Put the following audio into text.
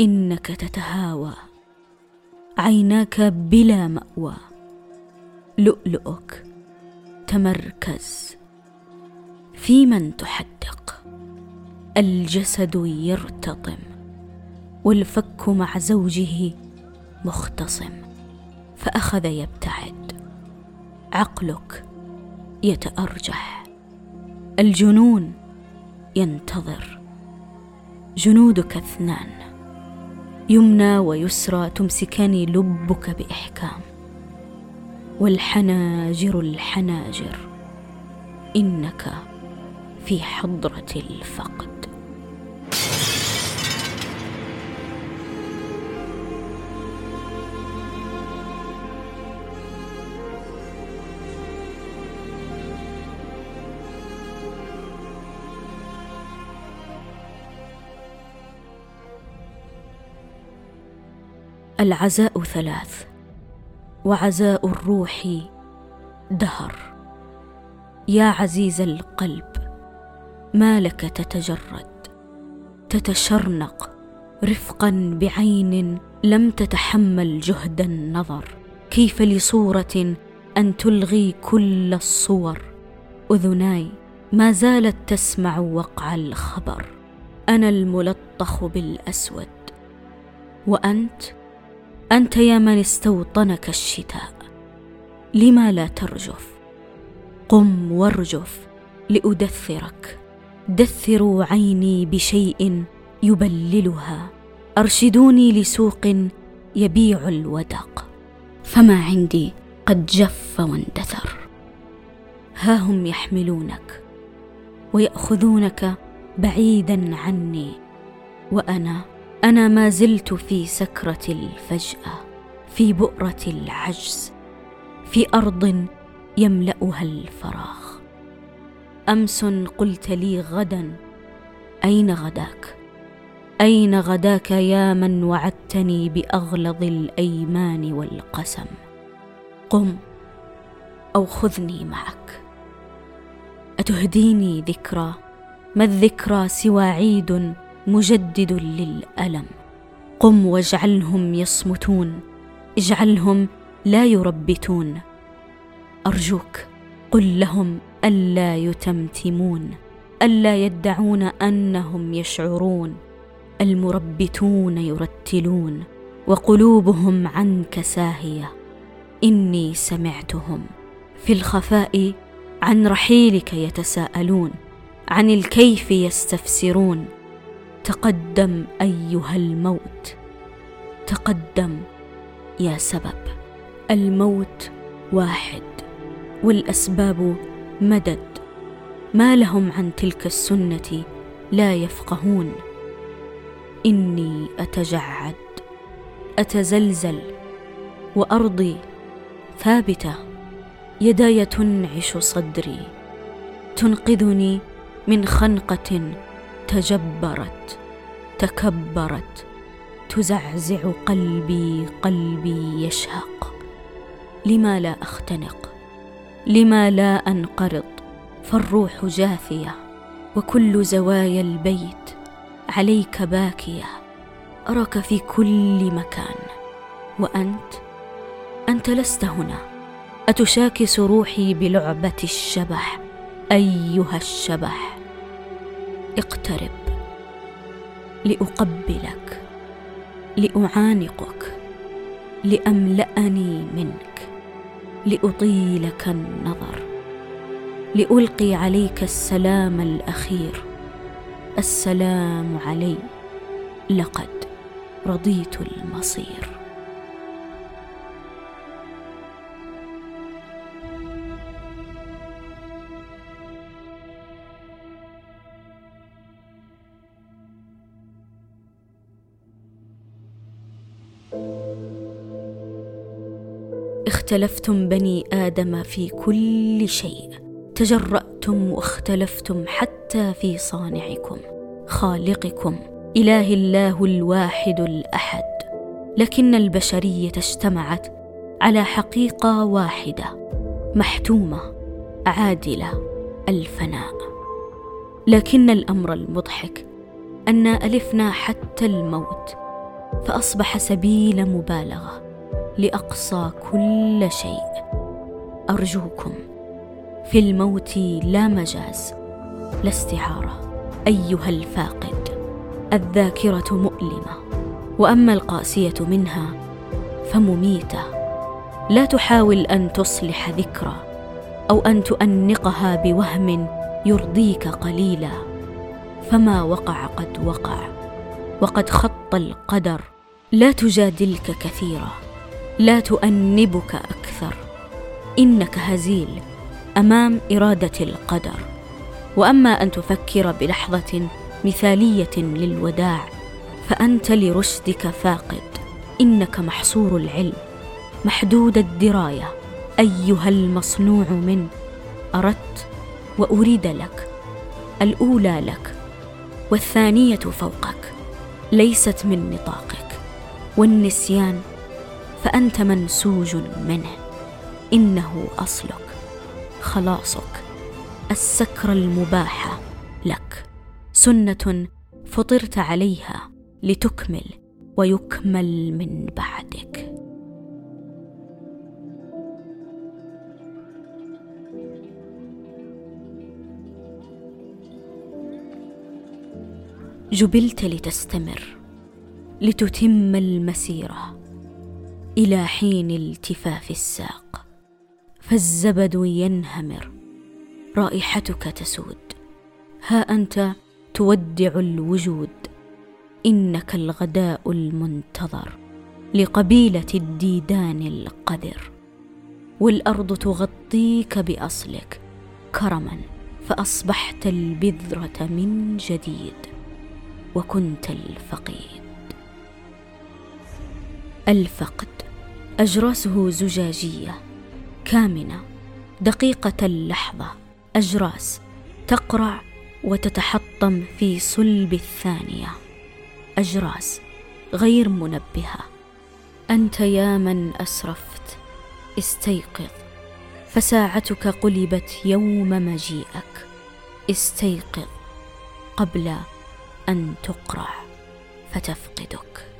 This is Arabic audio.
إنك تتهاوى. عيناك بلا مأوى. لؤلؤك تمركز. في من تحدق؟ الجسد يرتطم. والفك مع زوجه مختصم. فأخذ يبتعد. عقلك يتأرجح. الجنون ينتظر. جنودك اثنان. يمنى ويسرى تمسكان لبك بإحكام. والحناجر الحناجر إنك في حضرة الفقد العزاء ثلاث وعزاء الروح دهر. يا عزيز القلب ما لك تتجرد؟ تتشرنق رفقا بعين لم تتحمل جهد النظر. كيف لصورة أن تلغي كل الصور؟ أذناي ما زالت تسمع وقع الخبر. أنا الملطخ بالأسود. وأنت؟ أنت يا من استوطنك الشتاء لما لا ترجف؟ قم وارجف لأدثرك. دثروا عيني بشيء يبللها. أرشدوني لسوق يبيع الودق. فما عندي قد جف واندثر. ها هم يحملونك ويأخذونك بعيدا عني وأنا أنا ما زلت في سكرة الفجأة في بؤرة العجز في أرض يملأها الفراغ أمس قلت لي غدا أين غداك؟ أين غداك يا من وعدتني بأغلظ الأيمان والقسم؟ قم أو خذني معك. أتهديني ذكرى؟ ما الذكرى سوى عيد مجدد للألم. قم واجعلهم يصمتون. اجعلهم لا يربتون. أرجوك قل لهم ألا يتمتمون. ألا يدعون أنهم يشعرون. المربتون يرتلون. وقلوبهم عنك ساهية. إني سمعتهم. في الخفاء عن رحيلك يتساءلون. عن الكيف يستفسرون. تقدم أيها الموت. تقدم يا سبب. الموت واحد والأسباب مدد. ما لهم عن تلك السنة لا يفقهون. إني أتجعد أتزلزل وأرضي ثابتة. يداي تنعش صدري تنقذني من خنقة تجبرت تكبرت تزعزع قلبي قلبي يشهق. لما لا أختنق لما لا أنقرض فالروح جاثيه وكل زوايا البيت عليك باكية. أراك في كل مكان وأنت أنت لست هنا. أتشاكس روحي بلعبة الشبح أيها الشبح. اقترب. لأقبلك. لأعانقك. لأملأني منك. لأطيلك النظر. لألقي عليك السلام الأخير. السلام علي. لقد رضيت المصير. اختلفتم بني آدم في كل شيء. تجرأتم واختلفتم حتى في صانعكم خالقكم إله الله الواحد الأحد. لكن البشرية اجتمعت على حقيقة واحدة محتومة عادلة الفناء. لكن الأمر المضحك أن ألفنا حتى الموت فأصبح سبيل مبالغة. لأقصى كل شيء. أرجوكم في الموت لا مجاز لا استعارة أيها الفاقد. الذاكرة مؤلمة وأما القاسية منها فمميتة. لا تحاول أن تصلح ذكرى أو أن تؤنقها بوهم يرضيك قليلا. فما وقع قد وقع وقد خط القدر لا تجادلك كثيرا. لا تؤنبك أكثر. إنك هزيل أمام إرادة القدر. وأما أن تفكر بلحظة مثالية للوداع فأنت لرشدك فاقد. إنك محصور العلم محدود الدراية. أيها المصنوع من أردت وأريد لك الأولى لك والثانية فوقك ليست من نطاقك. والنسيان فأنت منسوج منه. إنه أصلك. خلاصك. السكر المباحه لك. سنة فطرت عليها لتكمل ويكمل من بعدك. جبلت لتستمر. لتتم المسيرة. إلى حين التفاف الساق فالزبد ينهمر رائحتك تسود. ها أنت تودع الوجود إنك الغداء المنتظر لقبيلة الديدان القذر والأرض تغطيك بأصلك كرما فأصبحت البذرة من جديد وكنت الفقيد. الفقد أجراسه زجاجية كامنة دقيقة اللحظة. أجراس تقرع وتتحطم في صلب الثانية. أجراس غير منبهة. أنت يا من أسرفت استيقظ. فساعتك قلبت يوم مجيئك. استيقظ قبل أن تقرع فتفقدك.